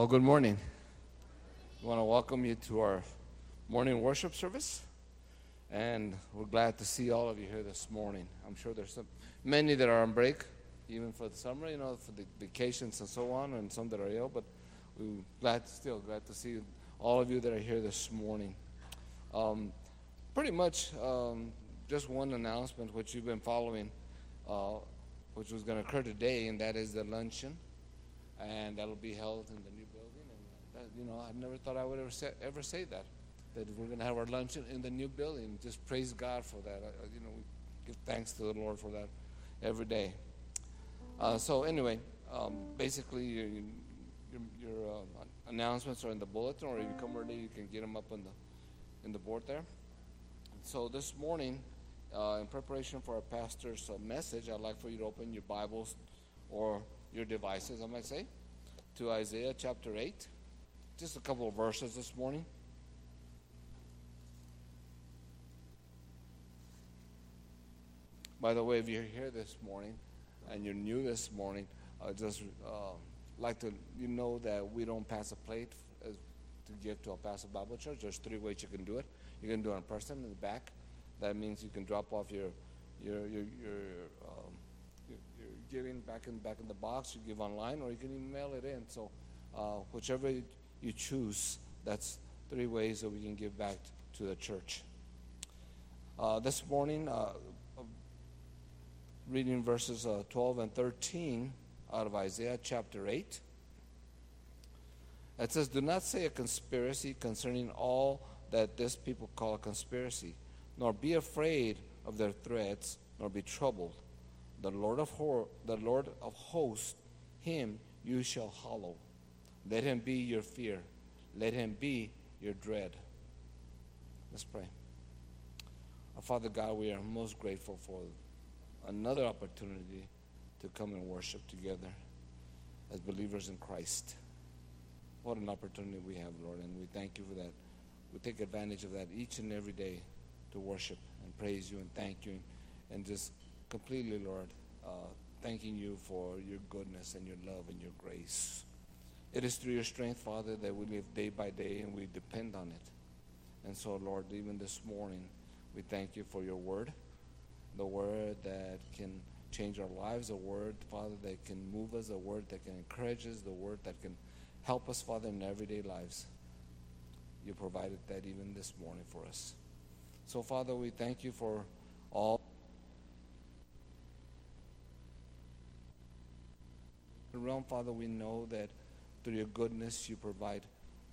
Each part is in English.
Well, good morning. We want to welcome you to our morning worship service, and we're glad to see all of you here this morning. I'm sure there's some, many that are on break, even for the summer, you know, for the vacations and so on, and some that are ill. But we're glad, still glad to see all of you that are here this morning. Um, pretty much, um, just one announcement which you've been following, uh, which was going to occur today, and that is the luncheon, and that'll be held in the new building. And that, you know, I never thought I would ever say, ever say that, that we're going to have our luncheon in the new building. Just praise God for that. I, you know, we give thanks to the Lord for that every day. Uh, so anyway, um, basically, your, your, your uh, announcements are in the bulletin, or if you come early, you can get them up on the in the board there. So this morning, uh, in preparation for our pastor's uh, message, I'd like for you to open your Bibles or your devices, I might say, to Isaiah chapter 8. Just a couple of verses this morning. By the way, if you're here this morning and you're new this morning, I just uh, like to you know that we don't pass a plate to give to El Paso Bible Church. There's three ways you can do it. You can do it in person in the back. That means you can drop off your your your, your, um, your, your giving back in back in the box. You give online, or you can email it in. So uh, whichever you choose, that's three ways that we can give back to the church. Uh, this morning, uh, reading verses uh, 12 and 13 out of Isaiah chapter 8. It says, Do not say a conspiracy concerning all that this people call a conspiracy, nor be afraid of their threats, nor be troubled. The Lord of the Lord of hosts, him you shall hallow. Let him be your fear. Let him be your dread. Let's pray. Our Father God, we are most grateful for another opportunity to come and worship together as believers in Christ. What an opportunity we have, Lord, and we thank you for that. We take advantage of that each and every day to worship and praise you and thank you and just completely, Lord, uh, thanking you for your goodness and your love and your grace. It is through your strength, Father, that we live day by day and we depend on it. And so, Lord, even this morning, we thank you for your word, the word that can change our lives, a word, Father, that can move us, a word that can encourage us, the word that can help us, Father, in everyday lives. You provided that even this morning for us. So, Father, we thank you for all. realm, Father, we know that through your goodness you provide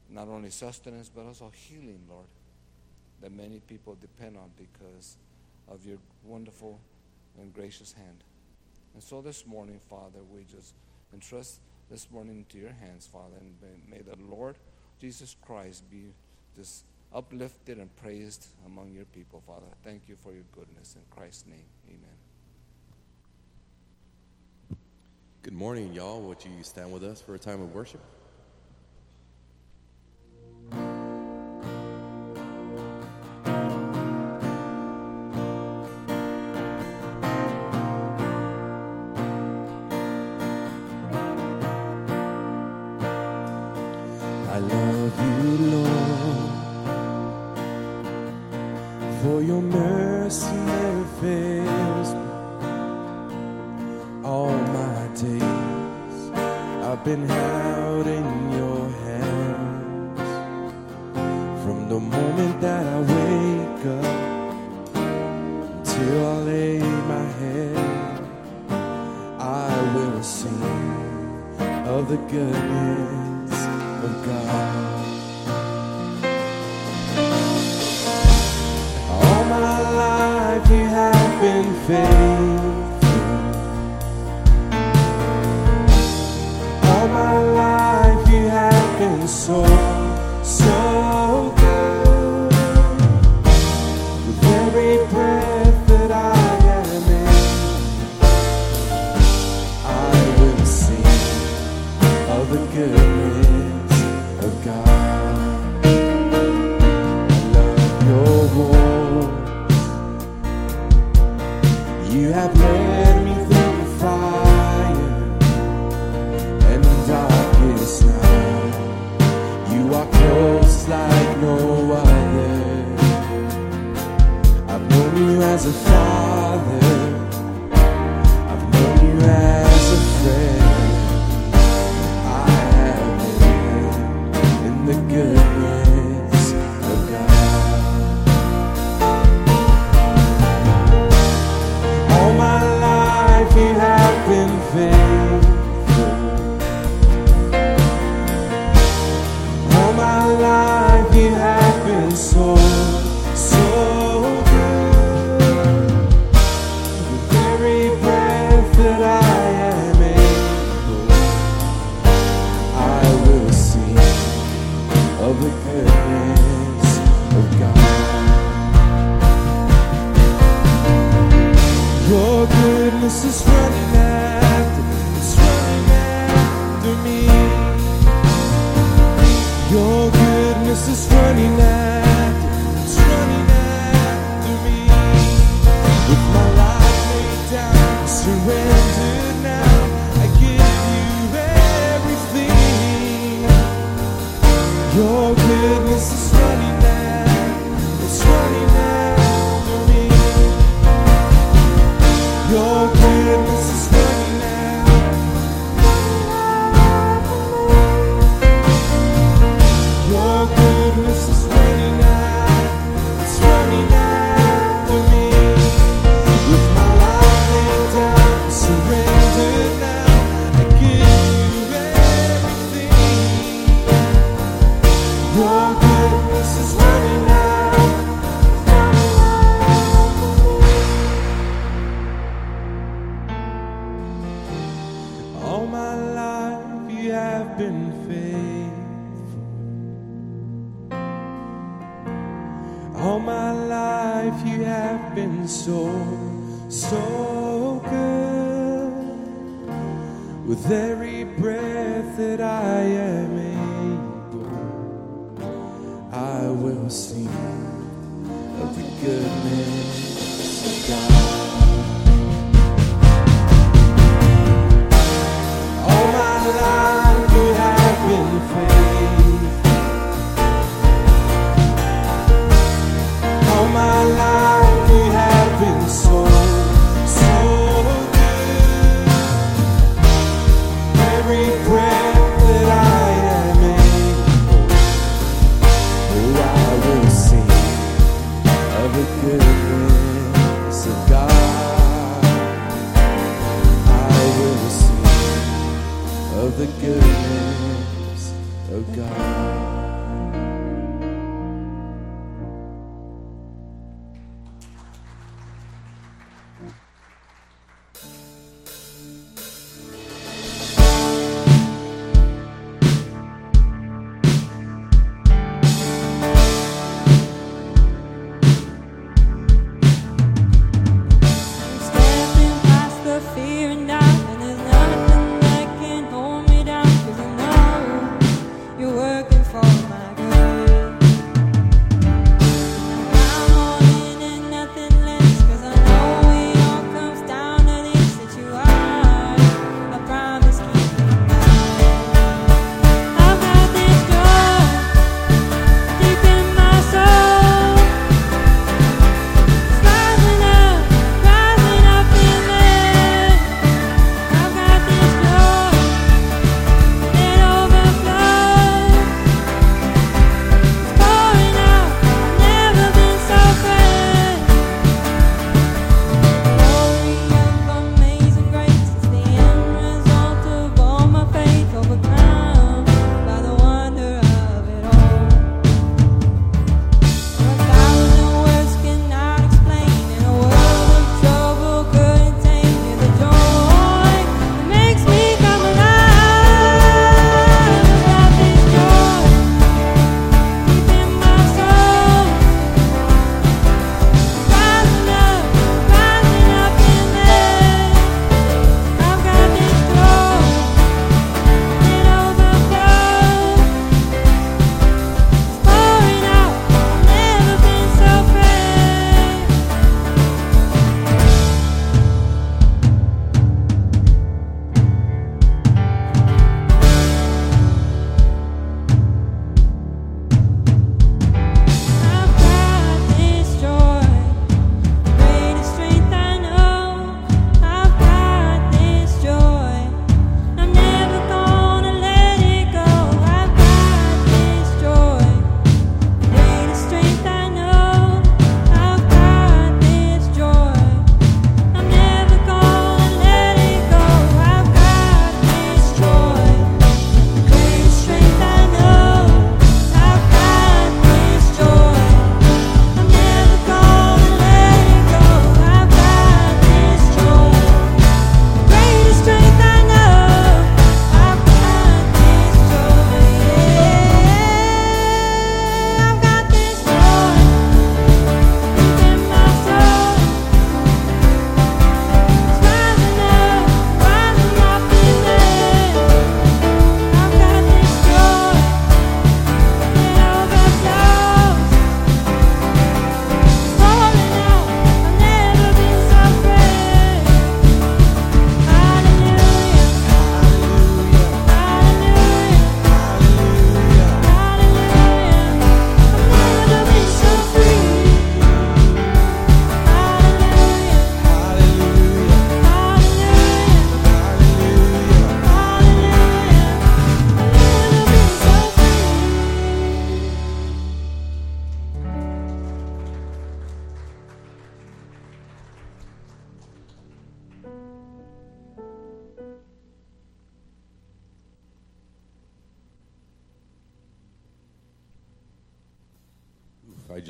not only sustenance but also healing, Lord, that many people depend on because of your wonderful and gracious hand. And so this morning, Father, we just entrust this morning into your hands, Father, and may the Lord Jesus Christ be just uplifted and praised among your people, Father. Thank you for your goodness. In Christ's name, amen. Good morning, y'all. Would you stand with us for a time of worship? Been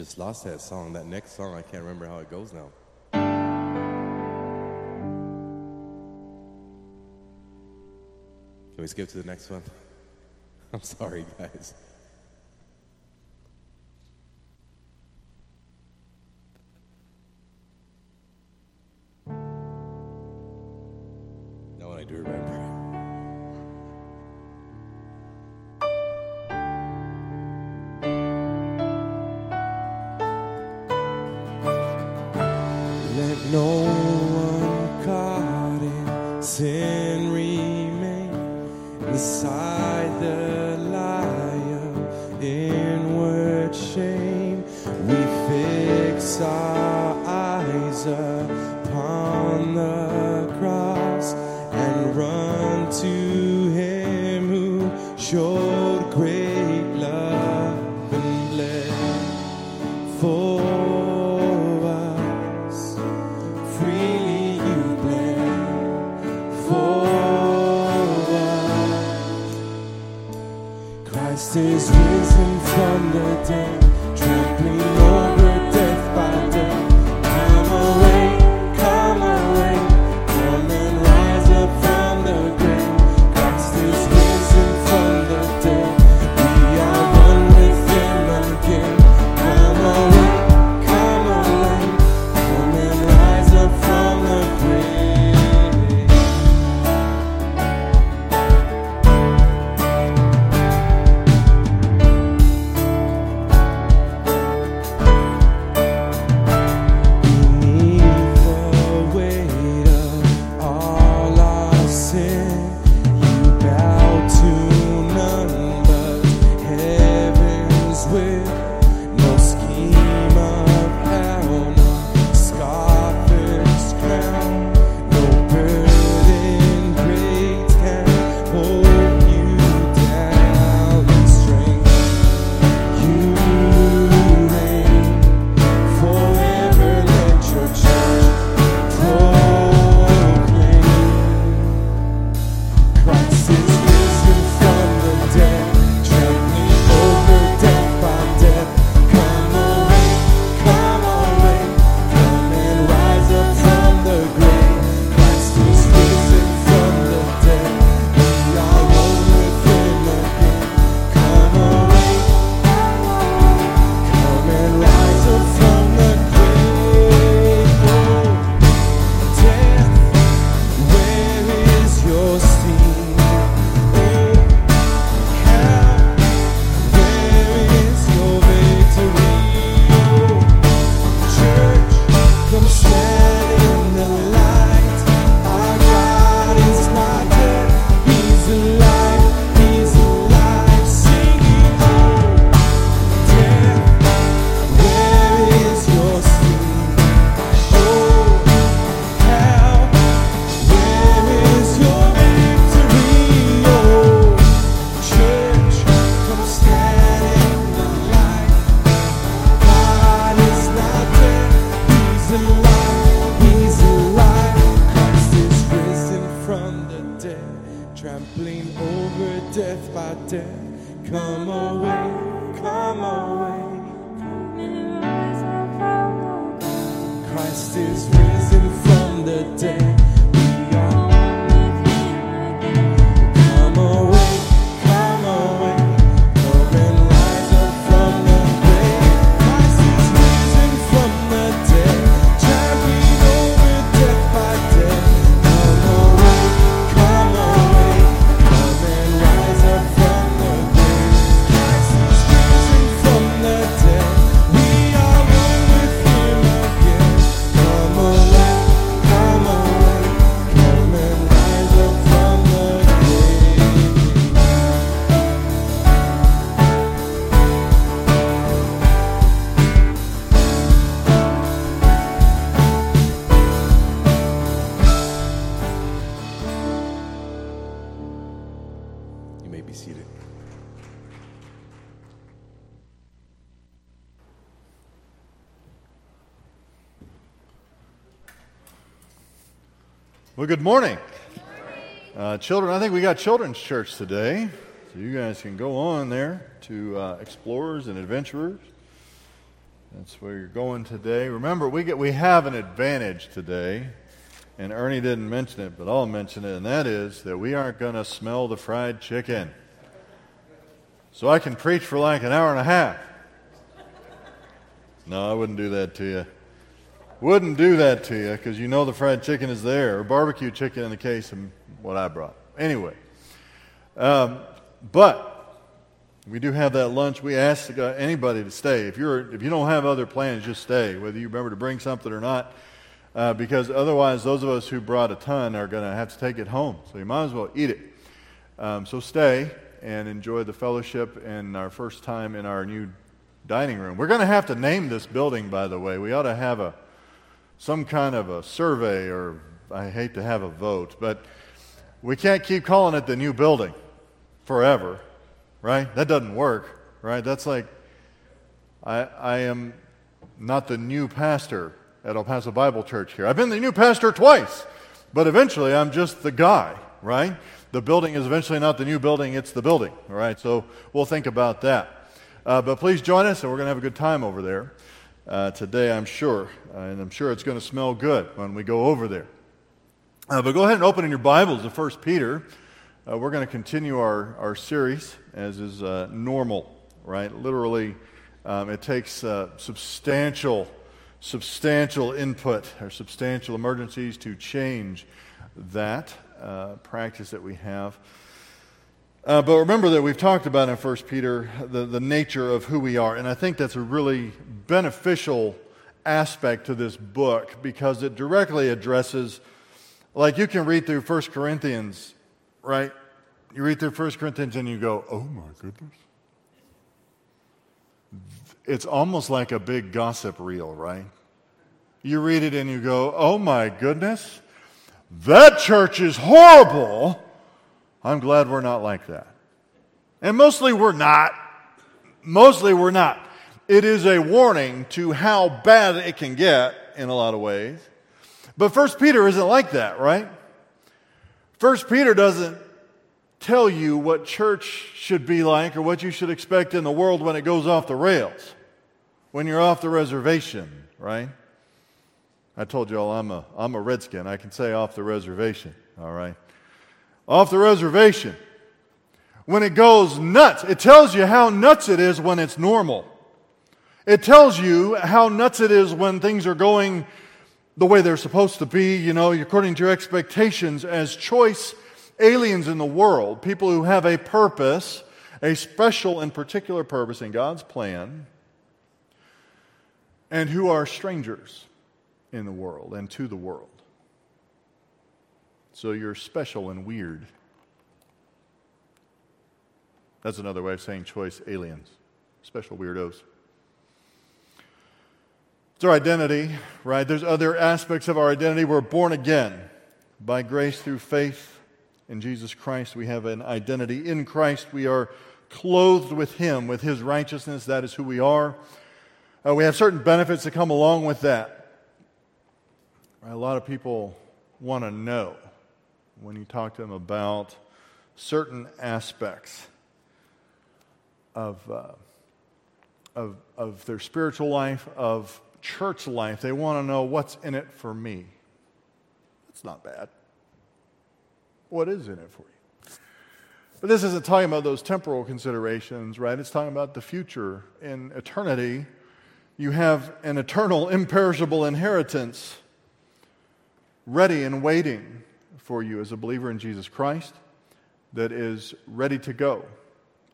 just lost that song. That next song, I can't remember how it goes now. Can we skip to the next one? I'm sorry, guys. That one I do remember. No one caught in sin remained inside. Well, good morning. Uh, children, I think we got children's church today. So you guys can go on there to uh, explorers and adventurers. That's where you're going today. Remember, we, get, we have an advantage today, and Ernie didn't mention it, but I'll mention it, and that is that we aren't going to smell the fried chicken. So I can preach for like an hour and a half. No, I wouldn't do that to you. Wouldn't do that to you because you know the fried chicken is there, or barbecue chicken in the case of what I brought. Anyway, um, but we do have that lunch. We ask anybody to stay. If you're if you don't have other plans, just stay, whether you remember to bring something or not, uh, because otherwise, those of us who brought a ton are going to have to take it home. So you might as well eat it. Um, so stay and enjoy the fellowship and our first time in our new dining room. We're going to have to name this building, by the way. We ought to have a some kind of a survey, or I hate to have a vote, but we can't keep calling it the new building forever right? That doesn't work, right? That's like, I, I am not the new pastor at El Paso Bible Church here. I've been the new pastor twice, but eventually I'm just the guy, right? The building is eventually not the new building, it's the building, all right? So we'll think about that. Uh, but please join us, and we're going to have a good time over there uh, today, I'm sure. Uh, and I'm sure it's going to smell good when we go over there. Uh, but go ahead and open in your Bibles to 1 Peter. Uh, we're going to continue our, our series as is uh, normal, right? Literally, um, it takes uh, substantial, substantial input or substantial emergencies to change that practice that we have. Uh, but remember that we've talked about in 1 Peter the, the nature of who we are, and I think that's a really beneficial aspect to this book because it directly addresses, like you can read through 1 Corinthians right? You read through 1 Corinthians and you go, oh my goodness. It's almost like a big gossip reel, right? You read it and you go, oh my goodness, that church is horrible. I'm glad we're not like that. And mostly we're not. Mostly we're not. It is a warning to how bad it can get in a lot of ways. But First Peter isn't like that, right? First Peter doesn't tell you what church should be like or what you should expect in the world when it goes off the rails, when you're off the reservation, right? I told you all I'm a, I'm a redskin. I can say off the reservation, all right? Off the reservation. When it goes nuts, it tells you how nuts it is when it's normal. It tells you how nuts it is when things are going the way they're supposed to be, you know, according to your expectations as choice aliens in the world, people who have a purpose, a special and particular purpose in God's plan, and who are strangers in the world and to the world. So you're special and weird. That's another way of saying choice aliens, special weirdos. It's our identity, right? There's other aspects of our identity. We're born again by grace through faith in Jesus Christ. We have an identity in Christ. We are clothed with Him, with His righteousness. That is who we are. Uh, we have certain benefits that come along with that. Right? A lot of people want to know when you talk to them about certain aspects of, uh, of, of their spiritual life, of church life, they want to know what's in it for me. That's not bad. What is in it for you? But this isn't talking about those temporal considerations, right? It's talking about the future. In eternity, you have an eternal, imperishable inheritance ready and waiting for you as a believer in Jesus Christ that is ready to go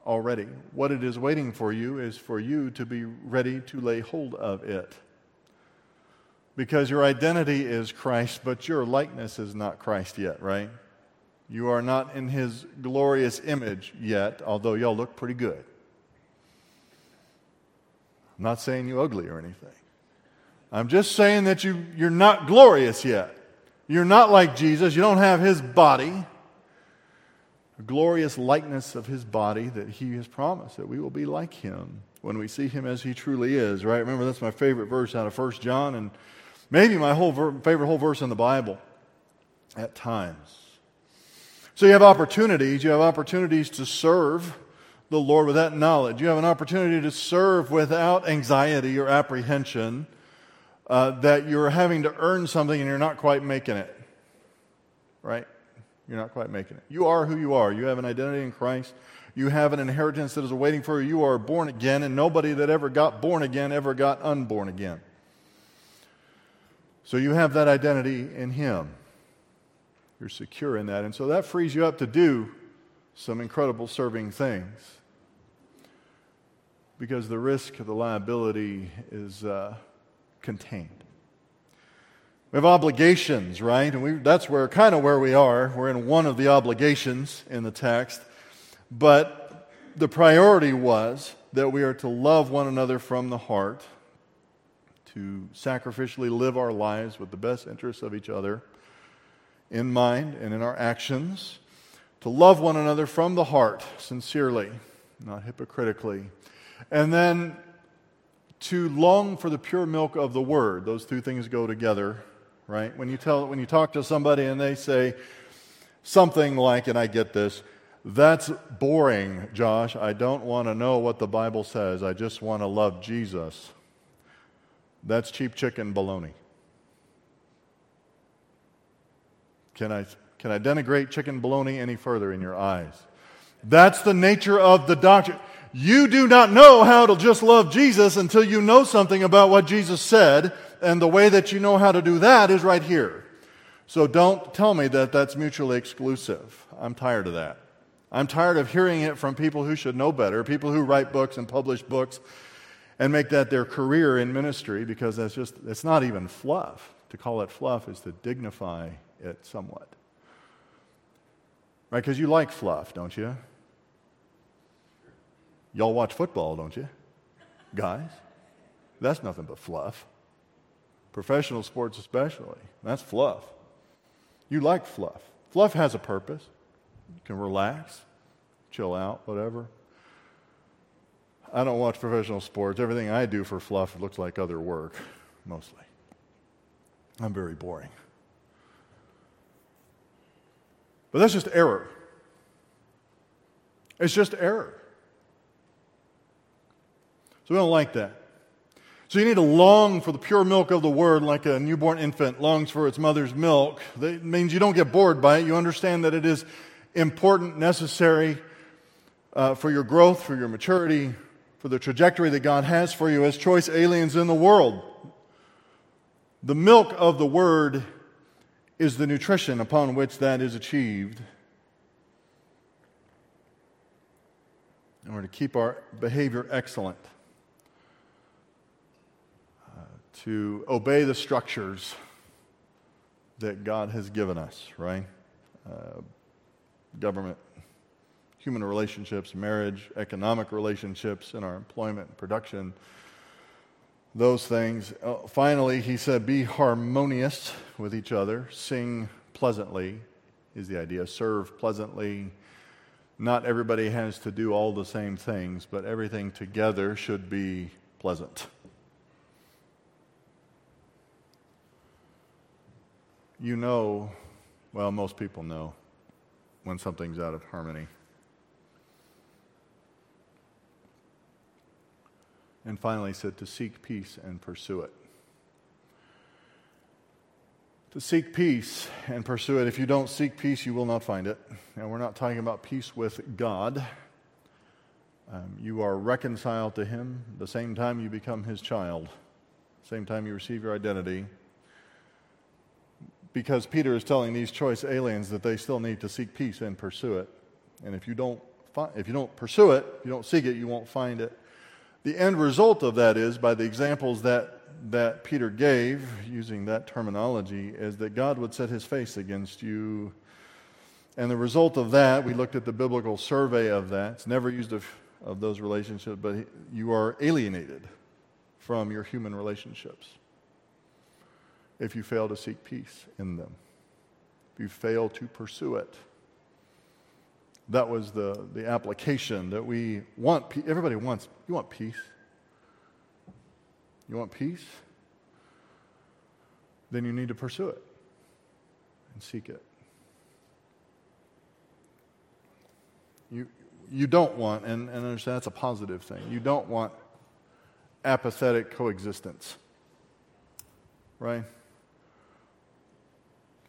already. What it is waiting for you is for you to be ready to lay hold of it because your identity is Christ, but your likeness is not Christ yet, right? You are not in his glorious image yet, although y'all look pretty good. I'm not saying you ugly or anything. I'm just saying that you, you're not glorious yet. You're not like Jesus. You don't have his body, a glorious likeness of his body that he has promised that we will be like him when we see him as he truly is, right? Remember, that's my favorite verse out of 1 John and Maybe my whole ver- favorite whole verse in the Bible at times. So you have opportunities. You have opportunities to serve the Lord with that knowledge. You have an opportunity to serve without anxiety or apprehension uh, that you're having to earn something and you're not quite making it. Right? You're not quite making it. You are who you are. You have an identity in Christ. You have an inheritance that is awaiting for you. You are born again, and nobody that ever got born again ever got unborn again. So you have that identity in Him. You're secure in that. And so that frees you up to do some incredible serving things because the risk of the liability is uh, contained. We have obligations, right? And we, that's where kind of where we are. We're in one of the obligations in the text. But the priority was that we are to love one another from the heart, to sacrificially live our lives with the best interests of each other in mind and in our actions, to love one another from the heart, sincerely, not hypocritically, and then to long for the pure milk of the word. Those two things go together, right? When you tell when you talk to somebody and they say something like, and I get this, that's boring, Josh. I don't want to know what the Bible says. I just want to love Jesus. That's cheap chicken baloney. Can I, can I denigrate chicken baloney any further in your eyes? That's the nature of the doctrine. You do not know how to just love Jesus until you know something about what Jesus said, and the way that you know how to do that is right here. So don't tell me that that's mutually exclusive. I'm tired of that. I'm tired of hearing it from people who should know better, people who write books and publish books and make that their career in ministry because that's just, it's not even fluff. To call it fluff is to dignify it somewhat. Right? Because you like fluff, don't you? Y'all watch football, don't you? Guys? That's nothing but fluff. Professional sports, especially. That's fluff. You like fluff. Fluff has a purpose. You can relax, chill out, whatever. I don't watch professional sports. Everything I do for fluff looks like other work, mostly. I'm very boring. But that's just error. It's just error. So we don't like that. So you need to long for the pure milk of the word like a newborn infant longs for its mother's milk. That means you don't get bored by it. You understand that it is important, necessary uh, for your growth, for your maturity, for the trajectory that God has for you as choice aliens in the world. The milk of the word is the nutrition upon which that is achieved. And we're to keep our behavior excellent, uh, to obey the structures that God has given us, right? Uh, government, human relationships, marriage, economic relationships, in our employment, and production those things. Uh, finally, he said, Be harmonious with each other, sing pleasantly, is the idea. Serve pleasantly. Not everybody has to do all the same things, but everything together should be pleasant. You know, well, most people know when something's out of harmony. And finally, he said to seek peace and pursue it. To seek peace and pursue it. If you don't seek peace, you will not find it. And we're not talking about peace with God. Um, you are reconciled to Him the same time you become His child, same time you receive your identity. Because Peter is telling these choice aliens that they still need to seek peace and pursue it. And if you don't, if you don't pursue it, you don't seek it, you won't find it. The end result of that is, by the examples that, that Peter gave, using that terminology, is that God would set his face against you. And the result of that, we looked at the biblical survey of that. It's never used of, of those relationships, but you are alienated from your human relationships if you fail to seek peace in them, if you fail to pursue it that was the, the application that we want. Everybody wants, you want peace? You want peace? Then you need to pursue it and seek it. You, you don't want, and, and understand that's a positive thing, you don't want apathetic coexistence. Right?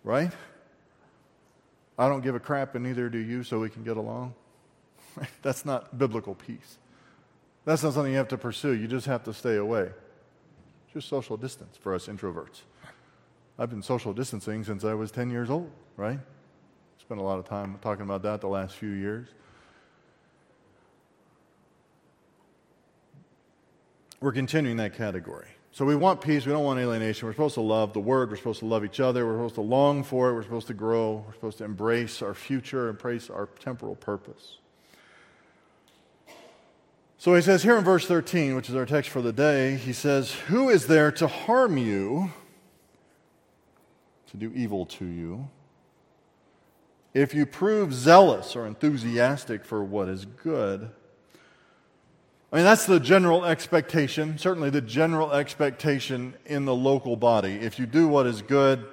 Right? I don't give a crap, and neither do you, so we can get along. That's not biblical peace. That's not something you have to pursue. You just have to stay away. Just social distance for us introverts. I've been social distancing since I was 10 years old, right? Spent a lot of time talking about that the last few years. We're continuing that category. So we want peace. We don't want alienation. We're supposed to love the Word. We're supposed to love each other. We're supposed to long for it. We're supposed to grow. We're supposed to embrace our future, embrace our temporal purpose. So he says here in verse 13, which is our text for the day, he says, Who is there to harm you, to do evil to you, if you prove zealous or enthusiastic for what is good? I mean, that's the general expectation, certainly the general expectation in the local body. If you do what is good,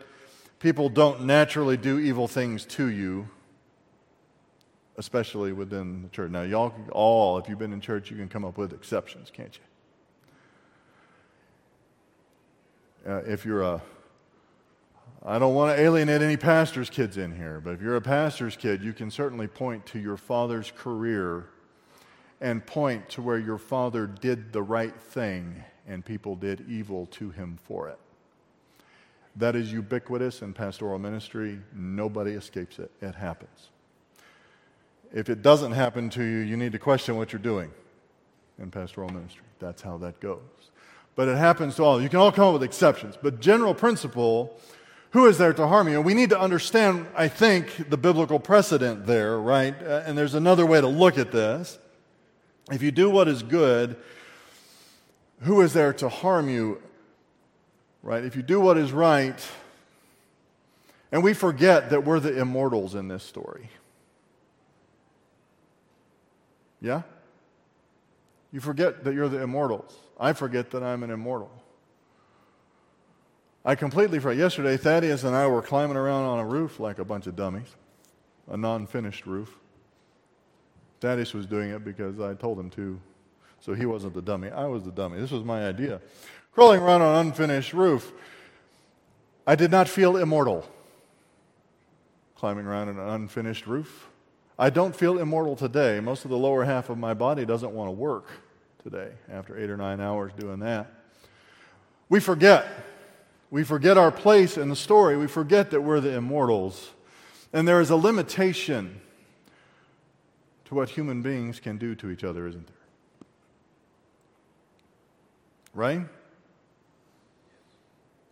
people don't naturally do evil things to you especially within the church. Now, y'all all, if you've been in church, you can come up with exceptions, can't you? Uh, if you're a, I don't want to alienate any pastor's kids in here, but if you're a pastor's kid, you can certainly point to your father's career and point to where your father did the right thing and people did evil to him for it. That is ubiquitous in pastoral ministry. Nobody escapes it. It happens. If it doesn't happen to you, you need to question what you're doing in pastoral ministry. That's how that goes. But it happens to all. You can all come up with exceptions. But general principle, who is there to harm you? And we need to understand, I think, the biblical precedent there, right? Uh, and there's another way to look at this. If you do what is good, who is there to harm you? Right? If you do what is right, and we forget that we're the immortals in this story. Yeah? You forget that you're the immortals. I forget that I'm an immortal. I completely forgot. Yesterday, Thaddeus and I were climbing around on a roof like a bunch of dummies, a non finished roof. Thaddeus was doing it because I told him to, so he wasn't the dummy. I was the dummy. This was my idea. Crawling around on an unfinished roof, I did not feel immortal. Climbing around on an unfinished roof, I don't feel immortal today. Most of the lower half of my body doesn't want to work today after eight or nine hours doing that. We forget. We forget our place in the story. We forget that we're the immortals. And there is a limitation to what human beings can do to each other, isn't there? Right?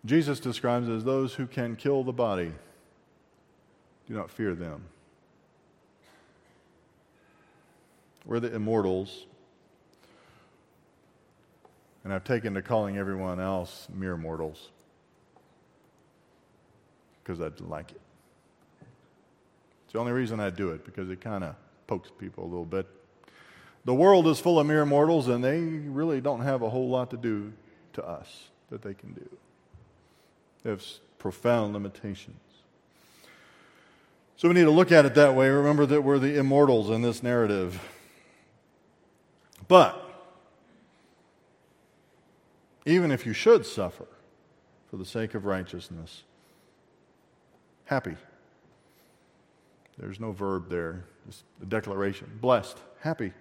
Jesus describes as those who can kill the body. Do not fear them. We're the immortals. And I've taken to calling everyone else mere mortals because I like it. It's the only reason I do it because it kind of pokes people a little bit. The world is full of mere mortals, and they really don't have a whole lot to do to us that they can do. They have profound limitations. So we need to look at it that way. Remember that we're the immortals in this narrative. But even if you should suffer for the sake of righteousness, happy. There's no verb there, just a declaration. Blessed, happy.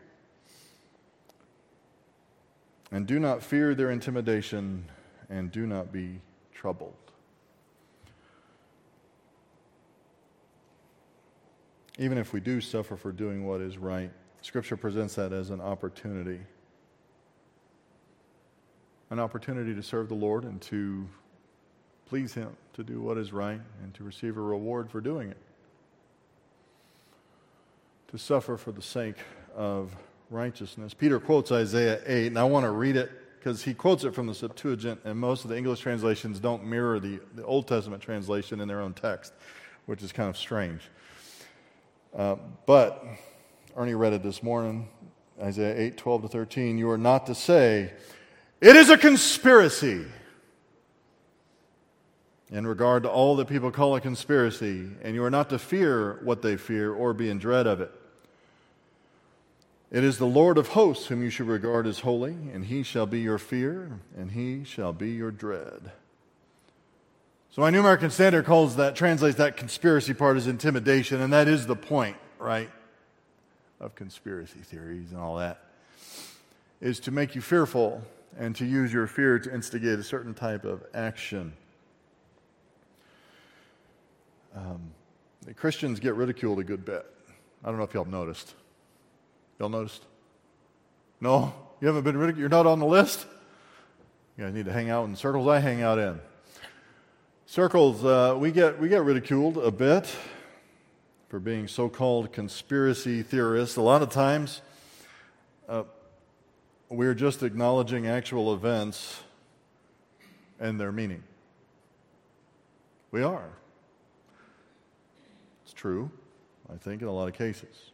And do not fear their intimidation, and do not be troubled. Even if we do suffer for doing what is right, Scripture presents that as an opportunity an opportunity to serve the Lord and to please Him, to do what is right, and to receive a reward for doing it. To suffer for the sake of righteousness. Peter quotes Isaiah 8, and I want to read it because he quotes it from the Septuagint, and most of the English translations don't mirror the, the Old Testament translation in their own text, which is kind of strange. Uh, but Ernie read it this morning, Isaiah 8, 12 to 13. You are not to say, it is a conspiracy. In regard to all that people call a conspiracy, and you are not to fear what they fear or be in dread of it. It is the Lord of hosts whom you should regard as holy, and he shall be your fear, and he shall be your dread. So my New American Standard calls that, translates that conspiracy part as intimidation, and that is the point, right, of conspiracy theories and all that, is to make you fearful and to use your fear to instigate a certain type of action. Um, Christians get ridiculed a good bit. I don't know if y'all noticed. Y'all noticed? No? You haven't been ridiculed? You're not on the list? You guys need to hang out in circles I hang out in. Circles, uh, we, get, we get ridiculed a bit for being so called conspiracy theorists. A lot of times, uh, we're just acknowledging actual events and their meaning. We are. It's true, I think, in a lot of cases.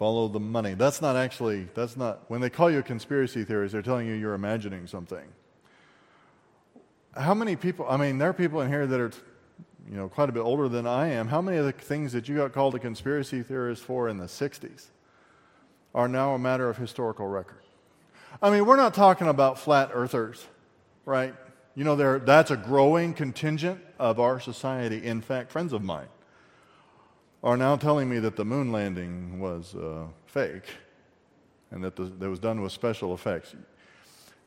Follow the money. That's not actually, that's not, when they call you a conspiracy theorist, they're telling you you're imagining something. How many people, I mean, there are people in here that are, you know, quite a bit older than I am. How many of the things that you got called a conspiracy theorist for in the 60s are now a matter of historical record? I mean, we're not talking about flat earthers, right? You know, that's a growing contingent of our society. In fact, friends of mine are now telling me that the moon landing was uh, fake and that the, that was done with special effects.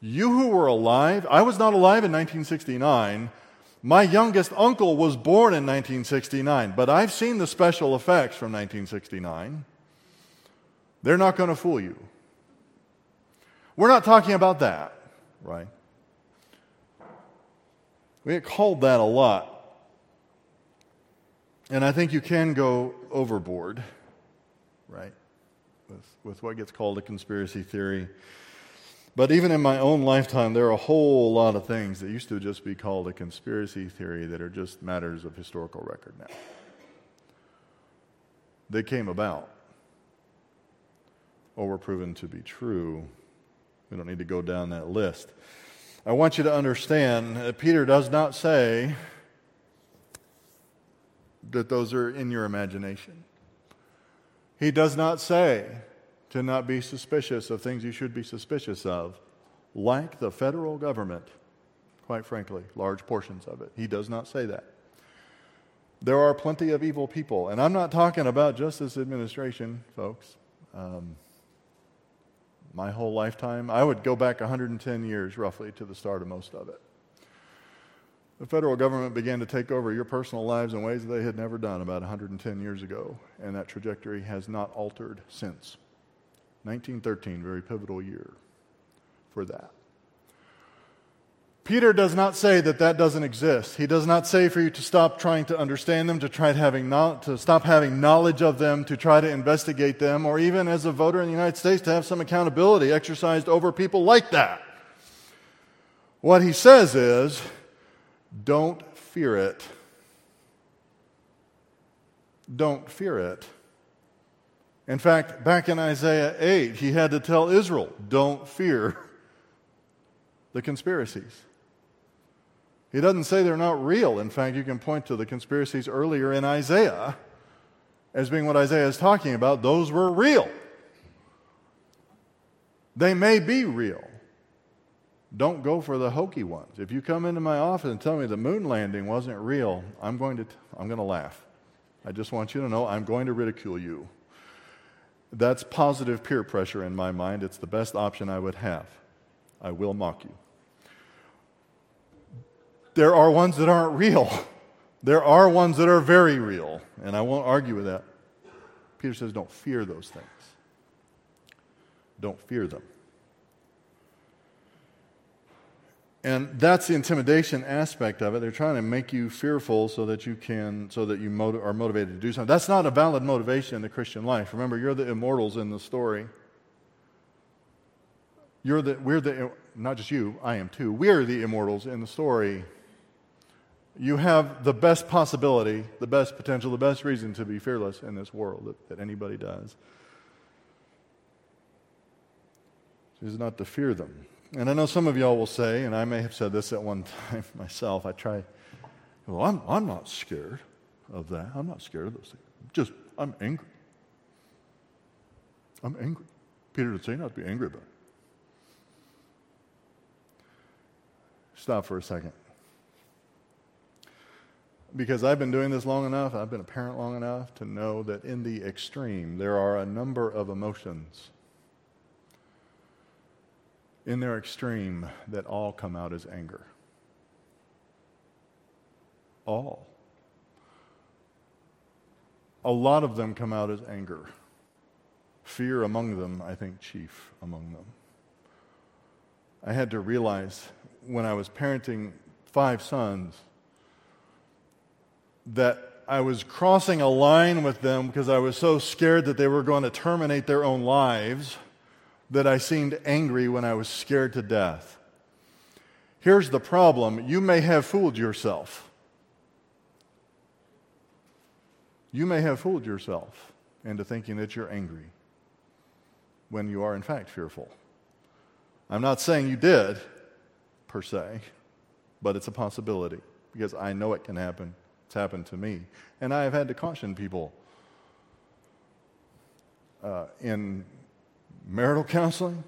You who were alive, I was not alive in 1969. My youngest uncle was born in 1969, but I've seen the special effects from 1969. They're not going to fool you. We're not talking about that, right? We get called that a lot. And I think you can go overboard, right, with, with what gets called a conspiracy theory. But even in my own lifetime, there are a whole lot of things that used to just be called a conspiracy theory that are just matters of historical record now. They came about or were proven to be true. We don't need to go down that list. I want you to understand that Peter does not say that those are in your imagination. He does not say to not be suspicious of things you should be suspicious of, like the federal government, quite frankly, large portions of it. He does not say that. There are plenty of evil people, and I'm not talking about just this administration, folks. Um, my whole lifetime, I would go back 110 years roughly to the start of most of it. The federal government began to take over your personal lives in ways they had never done about 110 years ago, and that trajectory has not altered since. 1913, very pivotal year for that. Peter does not say that that doesn't exist. He does not say for you to stop trying to understand them, to try to having no, to stop having knowledge of them, to try to investigate them, or even as a voter in the United States to have some accountability exercised over people like that. What he says is, don't fear it. Don't fear it. In fact, back in Isaiah 8, he had to tell Israel, don't fear the conspiracies. He doesn't say they're not real. In fact, you can point to the conspiracies earlier in Isaiah as being what Isaiah is talking about. Those were real. They may be real. Don't go for the hokey ones. If you come into my office and tell me the moon landing wasn't real, I'm going to, t- I'm going to laugh. I just want you to know I'm going to ridicule you. That's positive peer pressure in my mind. It's the best option I would have. I will mock you. There are ones that aren't real. There are ones that are very real, and I won't argue with that. Peter says, don't fear those things. Don't fear them. And that's the intimidation aspect of it. They're trying to make you fearful so that you can, so that you motiv- are motivated to do something. That's not a valid motivation in the Christian life. Remember, you're the immortals in the story. You're the, we're the, not just you, I am too. We're the immortals in the story. You have the best possibility, the best potential, the best reason to be fearless in this world that, that anybody does. Is not to fear them. And I know some of y'all will say, and I may have said this at one time myself, I try, well, I'm, I'm not scared of that. I'm not scared of those things. Just, I'm angry. I'm angry. Peter didn't say not to be angry about it. Stop for a second. Because I've been doing this long enough, I've been a parent long enough to know that in the extreme, there are a number of emotions in their extreme that all come out as anger. All. A lot of them come out as anger. Fear among them, I think, chief among them. I had to realize when I was parenting five sons that I was crossing a line with them because I was so scared that they were going to terminate their own lives that I seemed angry when I was scared to death. Here's the problem you may have fooled yourself. You may have fooled yourself into thinking that you're angry when you are, in fact, fearful. I'm not saying you did, per se, but it's a possibility because I know it can happen. It's happened to me. And I have had to caution people uh, in marital counseling,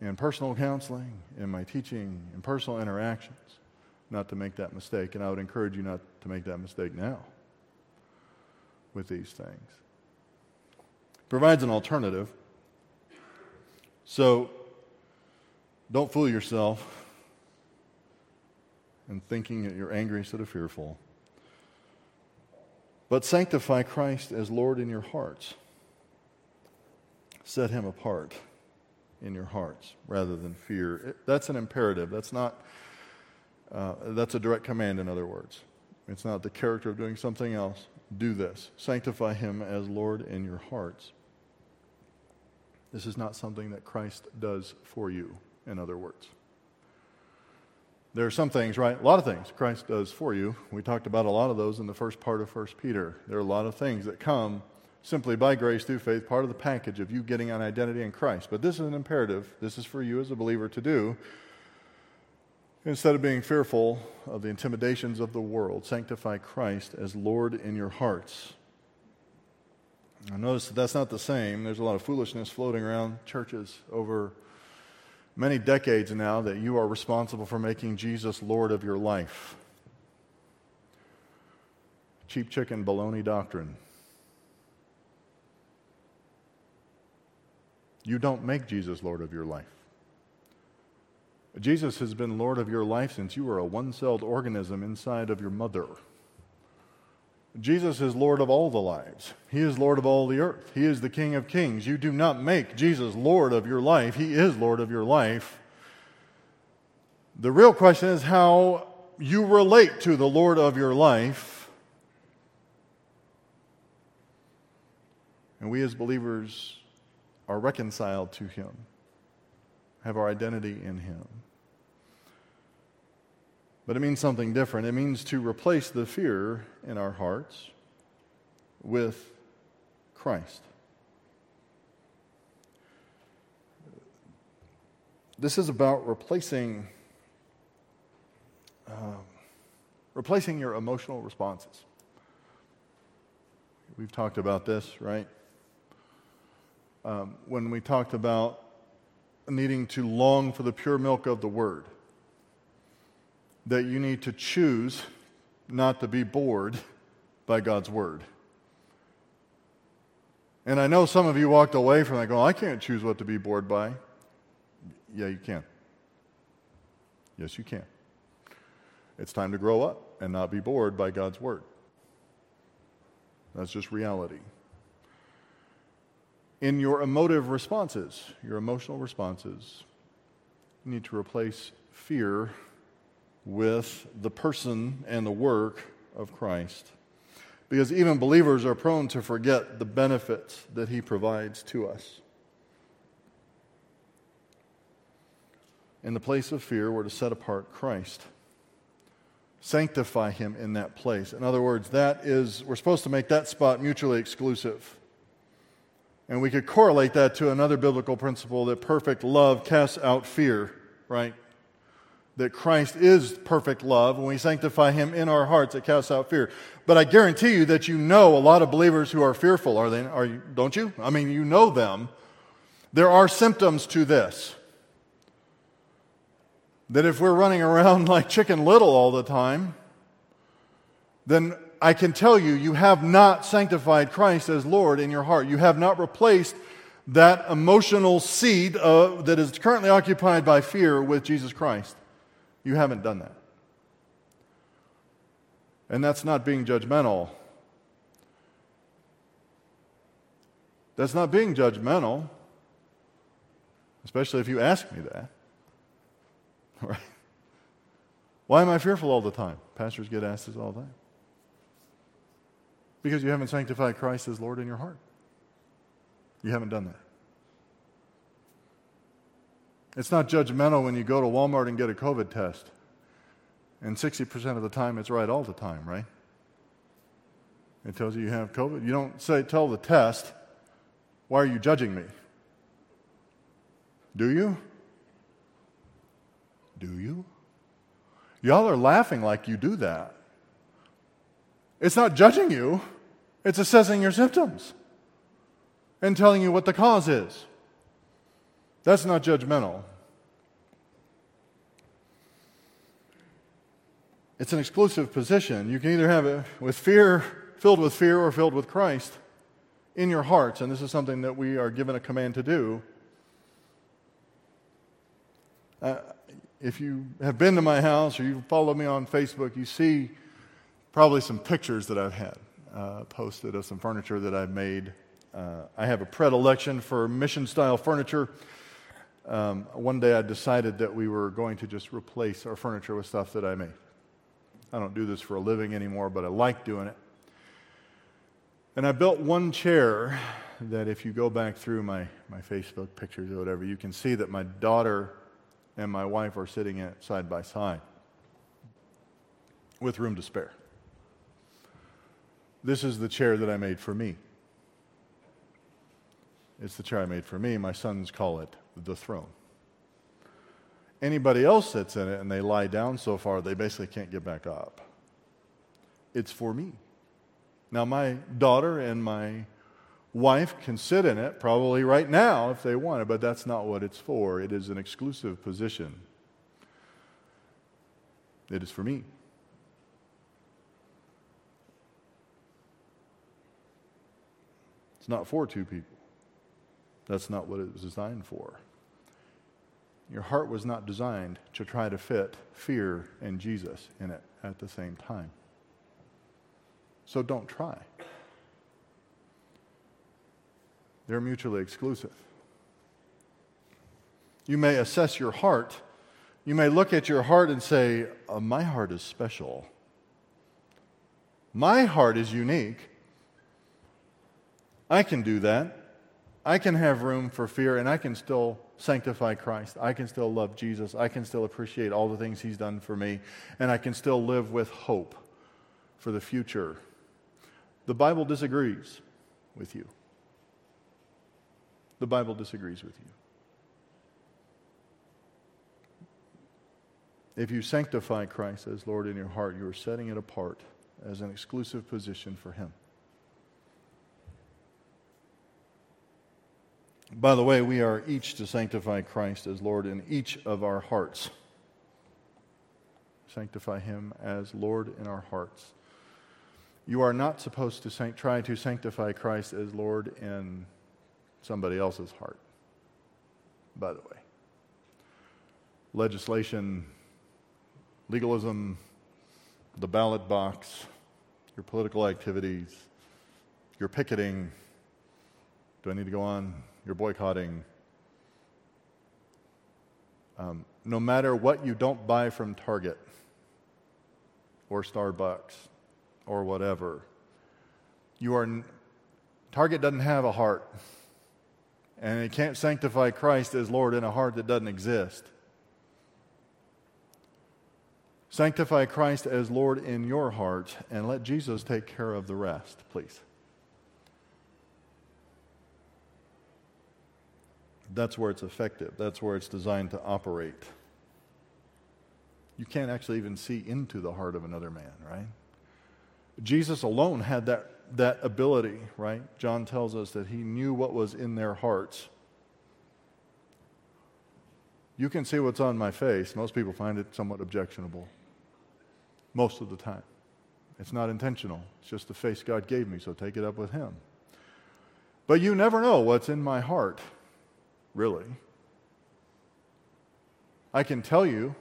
in personal counseling, in my teaching, in personal interactions, not to make that mistake. And I would encourage you not to make that mistake now with these things. Provides an alternative. So don't fool yourself in thinking that you're angry instead of fearful. But sanctify Christ as Lord in your hearts. Set him apart in your hearts rather than fear. That's an imperative. That's not, uh, that's a direct command, in other words. It's not the character of doing something else. Do this. Sanctify him as Lord in your hearts. This is not something that Christ does for you, in other words. There are some things, right? A lot of things Christ does for you. We talked about a lot of those in the first part of 1 Peter. There are a lot of things that come simply by grace through faith, part of the package of you getting an identity in Christ. But this is an imperative. This is for you as a believer to do. Instead of being fearful of the intimidations of the world, sanctify Christ as Lord in your hearts. I notice that that's not the same. There's a lot of foolishness floating around churches over many decades now that you are responsible for making Jesus Lord of your life. Cheap chicken baloney doctrine. You don't make Jesus Lord of your life. Jesus has been Lord of your life since you were a one celled organism inside of your mother. Jesus is Lord of all the lives. He is Lord of all the earth. He is the King of kings. You do not make Jesus Lord of your life, He is Lord of your life. The real question is how you relate to the Lord of your life. And we as believers are reconciled to Him, have our identity in Him. But it means something different. It means to replace the fear in our hearts with Christ. This is about replacing, um, replacing your emotional responses. We've talked about this, right? Um, when we talked about needing to long for the pure milk of the Word that you need to choose not to be bored by God's word. And I know some of you walked away from that going, I can't choose what to be bored by. Yeah, you can. Yes, you can. It's time to grow up and not be bored by God's word. That's just reality. In your emotive responses, your emotional responses, you need to replace fear with the person and the work of Christ. Because even believers are prone to forget the benefits that he provides to us. In the place of fear, we're to set apart Christ. Sanctify him in that place. In other words, that is, we're supposed to make that spot mutually exclusive. And we could correlate that to another biblical principle that perfect love casts out fear, right? that Christ is perfect love. When we sanctify him in our hearts, it casts out fear. But I guarantee you that you know a lot of believers who are fearful, are they? Are you, don't you? I mean, you know them. There are symptoms to this. That if we're running around like chicken little all the time, then I can tell you, you have not sanctified Christ as Lord in your heart. You have not replaced that emotional seed uh, that is currently occupied by fear with Jesus Christ. You haven't done that. And that's not being judgmental. That's not being judgmental, especially if you ask me that. Right? Why am I fearful all the time? Pastors get asked this all the time. Because you haven't sanctified Christ as Lord in your heart. You haven't done that. It's not judgmental when you go to Walmart and get a COVID test. And 60% of the time, it's right all the time, right? It tells you you have COVID. You don't say, tell the test, why are you judging me? Do you? Do you? Y'all are laughing like you do that. It's not judging you, it's assessing your symptoms and telling you what the cause is. That's not judgmental. It's an exclusive position. You can either have it with fear, filled with fear, or filled with Christ in your hearts. And this is something that we are given a command to do. Uh, if you have been to my house or you follow me on Facebook, you see probably some pictures that I've had uh, posted of some furniture that I've made. Uh, I have a predilection for mission style furniture. Um, one day I decided that we were going to just replace our furniture with stuff that I made. I don't do this for a living anymore, but I like doing it. And I built one chair that, if you go back through my, my Facebook pictures or whatever, you can see that my daughter and my wife are sitting in it side by side with room to spare. This is the chair that I made for me. It's the chair I made for me. My sons call it the throne. Anybody else sits in it and they lie down so far, they basically can't get back up. It's for me. Now, my daughter and my wife can sit in it probably right now if they want it, but that's not what it's for. It is an exclusive position. It is for me. It's not for two people. That's not what it was designed for. Your heart was not designed to try to fit fear and Jesus in it at the same time. So don't try. They're mutually exclusive. You may assess your heart. You may look at your heart and say, oh, My heart is special. My heart is unique. I can do that. I can have room for fear and I can still sanctify Christ. I can still love Jesus. I can still appreciate all the things He's done for me. And I can still live with hope for the future. The Bible disagrees with you. The Bible disagrees with you. If you sanctify Christ as Lord in your heart, you are setting it apart as an exclusive position for Him. By the way, we are each to sanctify Christ as Lord in each of our hearts. Sanctify Him as Lord in our hearts. You are not supposed to sanct- try to sanctify Christ as Lord in somebody else's heart, by the way. Legislation, legalism, the ballot box, your political activities, your picketing. Do I need to go on? You're boycotting. Um, no matter what you don't buy from Target or Starbucks or whatever, you are Target doesn't have a heart. And it can't sanctify Christ as Lord in a heart that doesn't exist. Sanctify Christ as Lord in your heart and let Jesus take care of the rest, please. That's where it's effective. That's where it's designed to operate. You can't actually even see into the heart of another man, right? Jesus alone had that, that ability, right? John tells us that he knew what was in their hearts. You can see what's on my face. Most people find it somewhat objectionable. Most of the time. It's not intentional. It's just the face God gave me, so take it up with Him. But you never know what's in my heart, really. I can tell you.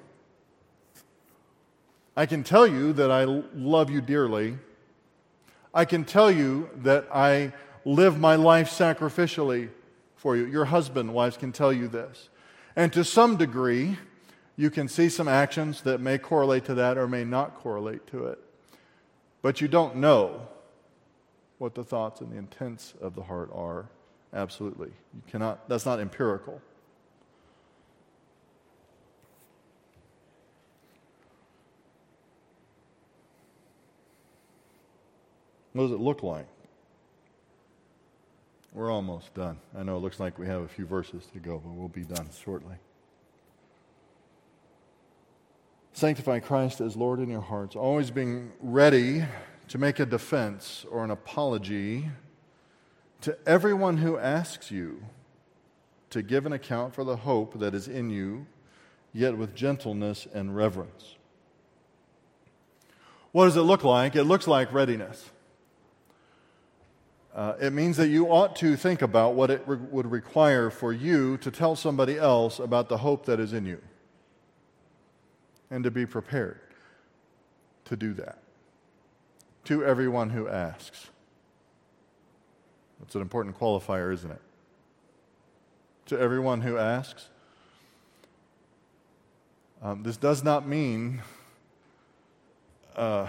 I can tell you that I love you dearly. I can tell you that I live my life sacrificially for you. Your husband, wives, can tell you this. And to some degree, you can see some actions that may correlate to that or may not correlate to it. But you don't know what the thoughts and the intents of the heart are. Absolutely. You cannot, that's not empirical. What does it look like? We're almost done. I know it looks like we have a few verses to go, but we'll be done shortly. Sanctify Christ as Lord in your hearts, always being ready to make a defense or an apology to everyone who asks you to give an account for the hope that is in you, yet with gentleness and reverence. What does it look like? It looks like readiness. Uh, it means that you ought to think about what it re- would require for you to tell somebody else about the hope that is in you and to be prepared to do that to everyone who asks. That's an important qualifier, isn't it? To everyone who asks. Um, this does not mean, uh,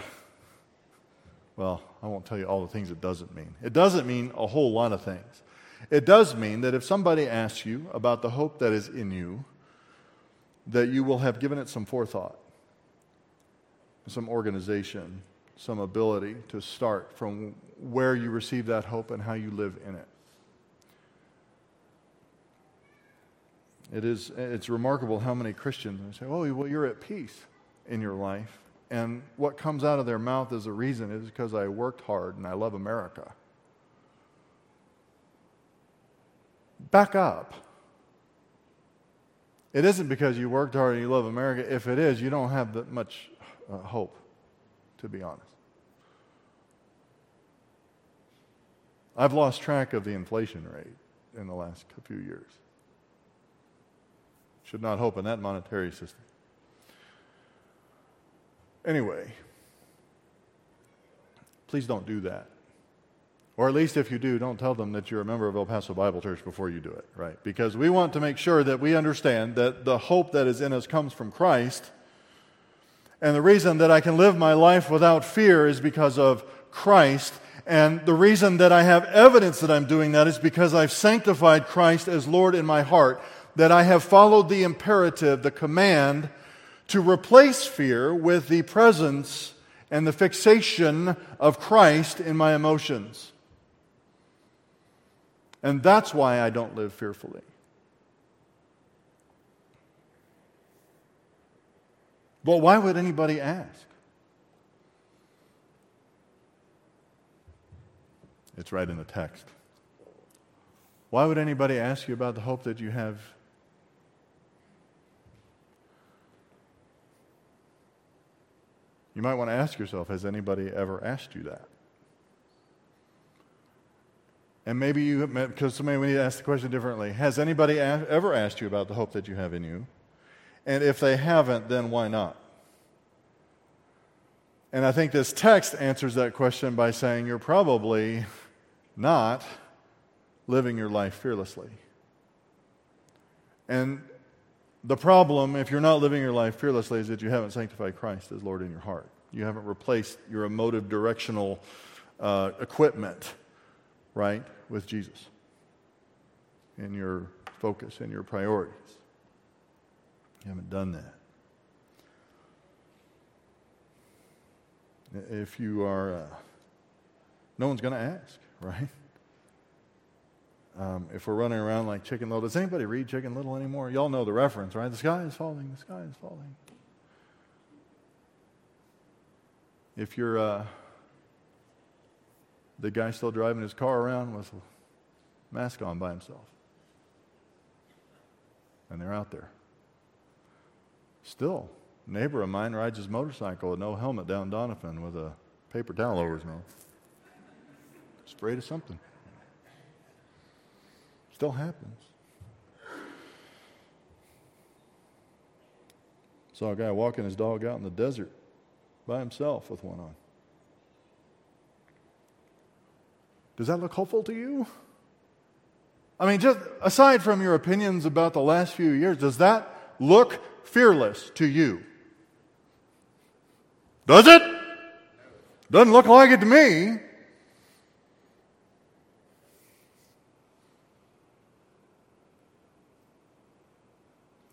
well, I won't tell you all the things it doesn't mean. It doesn't mean a whole lot of things. It does mean that if somebody asks you about the hope that is in you, that you will have given it some forethought, some organization, some ability to start from where you receive that hope and how you live in it. It is, it's remarkable how many Christians say, oh, well, you're at peace in your life. And what comes out of their mouth as a reason is because I worked hard and I love America. Back up. It isn't because you worked hard and you love America. If it is, you don't have that much uh, hope, to be honest. I've lost track of the inflation rate in the last few years. Should not hope in that monetary system. Anyway, please don't do that. Or at least if you do, don't tell them that you're a member of El Paso Bible Church before you do it, right? Because we want to make sure that we understand that the hope that is in us comes from Christ. And the reason that I can live my life without fear is because of Christ. And the reason that I have evidence that I'm doing that is because I've sanctified Christ as Lord in my heart, that I have followed the imperative, the command to replace fear with the presence and the fixation of Christ in my emotions. And that's why I don't live fearfully. But why would anybody ask? It's right in the text. Why would anybody ask you about the hope that you have You might want to ask yourself has anybody ever asked you that? And maybe you, because maybe we need to ask the question differently. Has anybody a- ever asked you about the hope that you have in you? And if they haven't, then why not? And I think this text answers that question by saying you're probably not living your life fearlessly. And the problem, if you're not living your life fearlessly, is that you haven't sanctified Christ as Lord in your heart. You haven't replaced your emotive directional uh, equipment, right, with Jesus in your focus and your priorities. You haven't done that. If you are, uh, no one's going to ask, right? Um, if we're running around like Chicken Little, does anybody read Chicken Little anymore? Y'all know the reference, right? The sky is falling, the sky is falling. if you're uh, the guy still driving his car around with a mask on by himself. And they're out there. Still, a neighbor of mine rides his motorcycle with no helmet down Donovan with a paper towel over his mouth. Afraid of something. Still happens. Saw a guy walking his dog out in the desert by himself with one on. Does that look hopeful to you? I mean, just aside from your opinions about the last few years, does that look fearless to you? Does it? Doesn't look like it to me.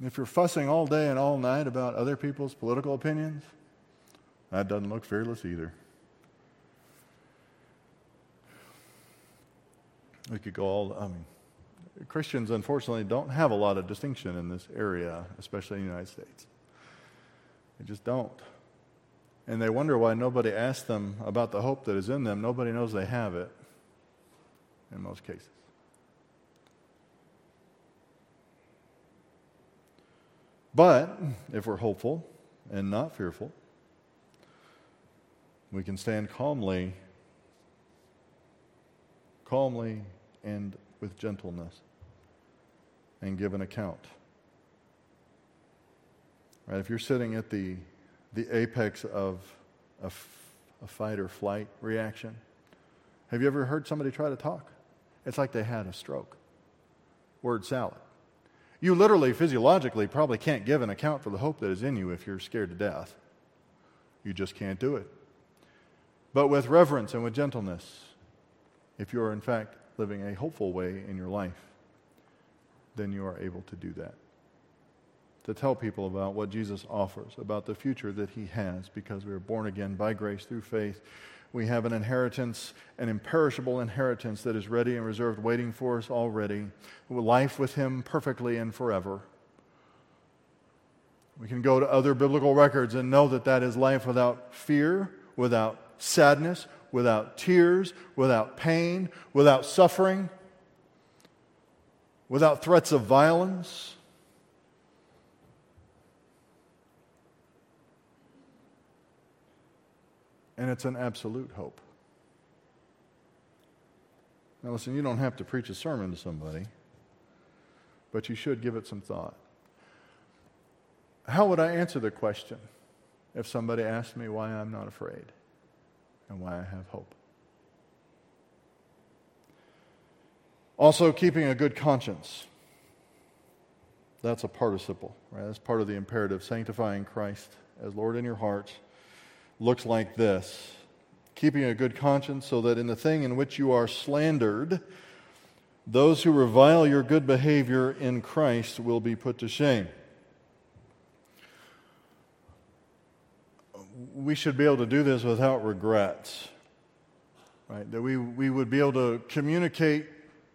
If you're fussing all day and all night about other people's political opinions, that doesn't look fearless either. We could go all, I mean, Christians unfortunately don't have a lot of distinction in this area, especially in the United States. They just don't. And they wonder why nobody asks them about the hope that is in them. Nobody knows they have it in most cases. But if we're hopeful and not fearful, we can stand calmly, calmly and with gentleness and give an account. Right? If you're sitting at the, the apex of a, f- a fight or flight reaction, have you ever heard somebody try to talk? It's like they had a stroke. Word salad. You literally, physiologically, probably can't give an account for the hope that is in you if you're scared to death. You just can't do it. But with reverence and with gentleness, if you are in fact living a hopeful way in your life, then you are able to do that. To tell people about what Jesus offers, about the future that He has, because we are born again by grace through faith. We have an inheritance, an imperishable inheritance that is ready and reserved, waiting for us already. Life with Him perfectly and forever. We can go to other biblical records and know that that is life without fear, without sadness, without tears, without pain, without suffering, without threats of violence. And it's an absolute hope. Now, listen, you don't have to preach a sermon to somebody, but you should give it some thought. How would I answer the question if somebody asked me why I'm not afraid and why I have hope? Also, keeping a good conscience. That's a participle, right? That's part of the imperative. Sanctifying Christ as Lord in your hearts looks like this keeping a good conscience so that in the thing in which you are slandered, those who revile your good behavior in Christ will be put to shame. We should be able to do this without regrets, right? That we, we would be able to communicate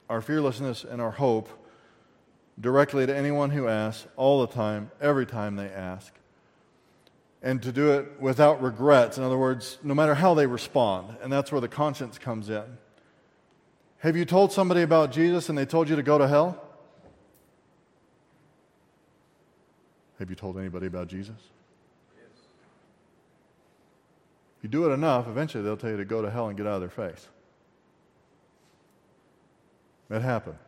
our fearlessness and our hope directly to anyone who asks, all the time, every time they ask. And to do it without regrets. In other words, no matter how they respond. And that's where the conscience comes in. Have you told somebody about Jesus and they told you to go to hell? Have you told anybody about Jesus? Yes. If you do it enough, eventually they'll tell you to go to hell and get out of their face. It happened.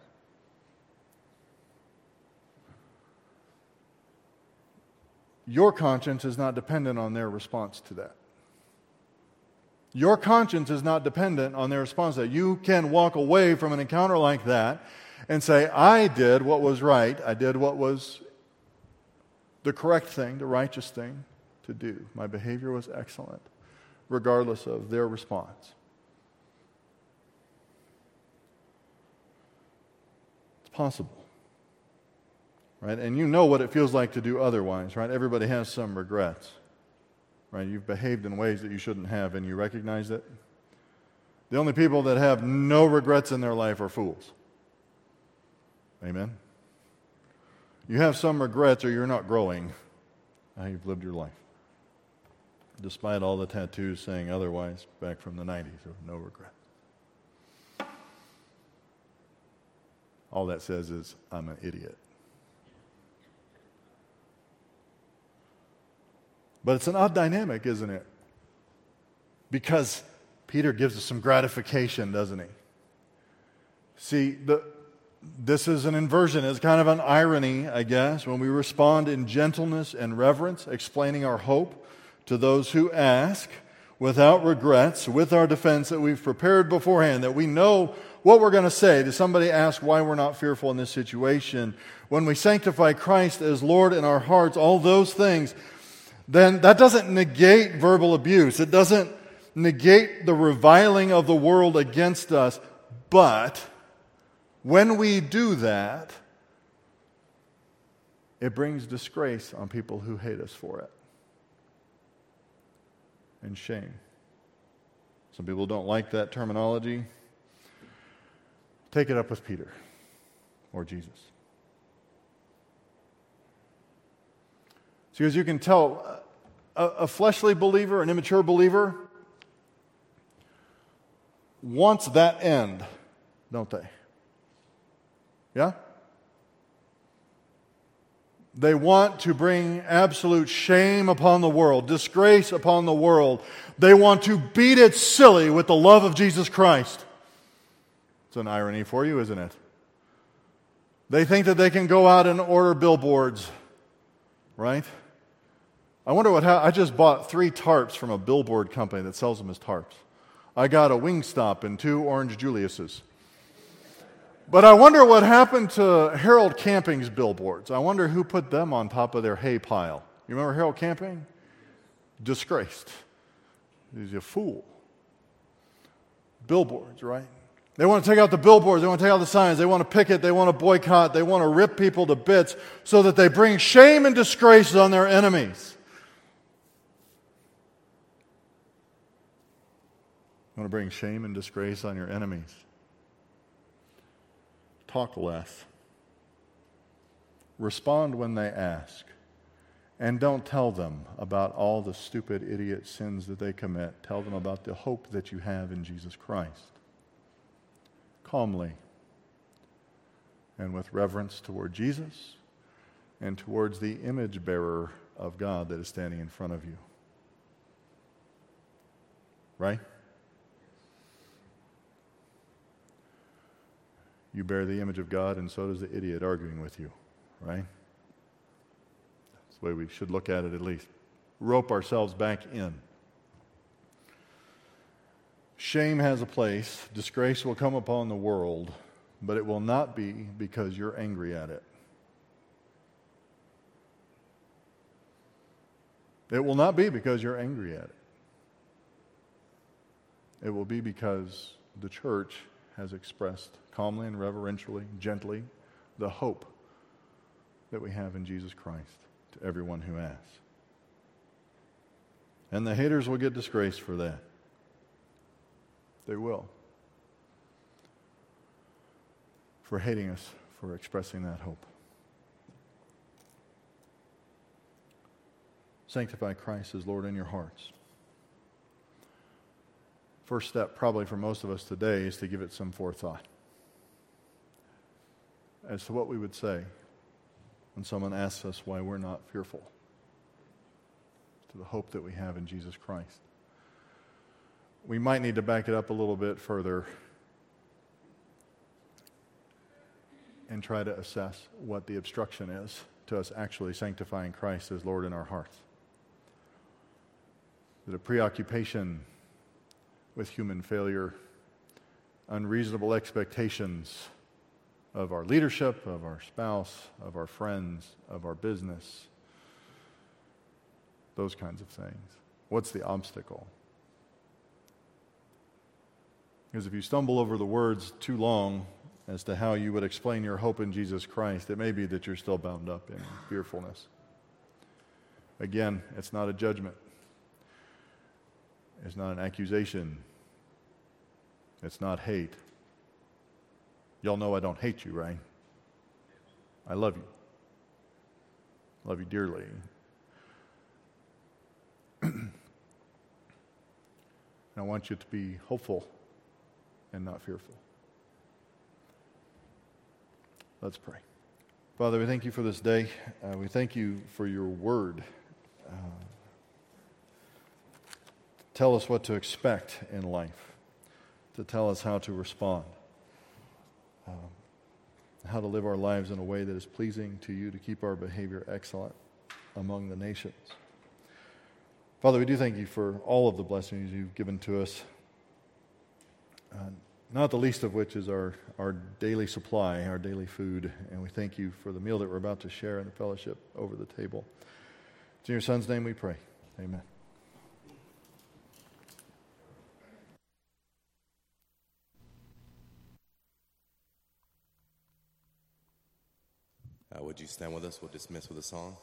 Your conscience is not dependent on their response to that. Your conscience is not dependent on their response to that. You can walk away from an encounter like that and say, I did what was right. I did what was the correct thing, the righteous thing to do. My behavior was excellent, regardless of their response. Possible right? And you know what it feels like to do otherwise, right? Everybody has some regrets, right? You've behaved in ways that you shouldn't have, and you recognize it. The only people that have no regrets in their life are fools. Amen? You have some regrets, or you're not growing how you've lived your life. despite all the tattoos saying otherwise back from the 90s. There no regrets. All that says is, I'm an idiot. But it's an odd dynamic, isn't it? Because Peter gives us some gratification, doesn't he? See, the, this is an inversion. It's kind of an irony, I guess, when we respond in gentleness and reverence, explaining our hope to those who ask without regrets, with our defense that we've prepared beforehand, that we know what we're going to say to somebody ask why we're not fearful in this situation. When we sanctify Christ as Lord in our hearts, all those things, then that doesn't negate verbal abuse. It doesn't negate the reviling of the world against us. But when we do that, it brings disgrace on people who hate us for it and shame. Some people don't like that terminology. Take it up with Peter or Jesus. See, as you can tell, a, a fleshly believer, an immature believer, wants that end, don't they? Yeah? They want to bring absolute shame upon the world, disgrace upon the world. They want to beat it silly with the love of Jesus Christ. It's an irony for you, isn't it? They think that they can go out and order billboards, right? I wonder what ha- I just bought three tarps from a billboard company that sells them as tarps. I got a Wingstop and two Orange Julius's. But I wonder what happened to Harold Camping's billboards. I wonder who put them on top of their hay pile. You remember Harold Camping? Disgraced. He's a fool. Billboards, right? They want to take out the billboards, they want to take out the signs, they want to picket, they want to boycott, they want to rip people to bits so that they bring shame and disgrace on their enemies. You want to bring shame and disgrace on your enemies. Talk less. Respond when they ask. And don't tell them about all the stupid idiot sins that they commit. Tell them about the hope that you have in Jesus Christ calmly and with reverence toward Jesus and towards the image bearer of God that is standing in front of you. Right? You bear the image of God, and so does the idiot arguing with you, right? That's the way we should look at it at least. Rope ourselves back in. Shame has a place, disgrace will come upon the world, but it will not be because you're angry at it. It will not be because you're angry at it. It will be because the church has expressed calmly and reverentially, gently, the hope that we have in Jesus Christ to everyone who asks. And the haters will get disgraced for that. They will. For hating us for expressing that hope. Sanctify Christ as Lord in your hearts. First step, probably for most of us today, is to give it some forethought as to what we would say when someone asks us why we're not fearful, to the hope that we have in Jesus Christ we might need to back it up a little bit further and try to assess what the obstruction is to us actually sanctifying Christ as Lord in our hearts. It a preoccupation with human failure, unreasonable expectations of our leadership, of our spouse, of our friends, of our business, those kinds of things? What's the obstacle? Because if you stumble over the words too long as to how you would explain your hope in Jesus Christ, it may be that you're still bound up in fearfulness. Again, it's not a judgment, it's not an accusation, it's not hate. Y'all know I don't hate you, right? I love you. Love you dearly. And I want you to be hopeful and not fearful. Let's pray. Father, we thank you for this day. Uh, we thank you for your word. Uh, tell us what to expect in life, to tell us how to respond, um, how to live our lives in a way that is pleasing to you, to keep our behavior excellent among the nations. Father, we do thank you for all of the blessings you've given to us uh, not the least of which is our, our daily supply, our daily food. And we thank you for the meal that we're about to share in the fellowship over the table. It's in your son's name we pray. Amen. Uh, would you stand with us? We'll dismiss with a song.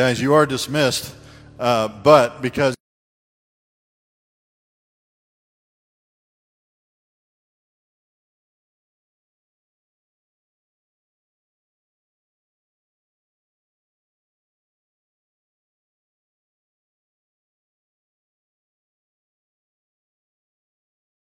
guys, you are dismissed. Uh, but because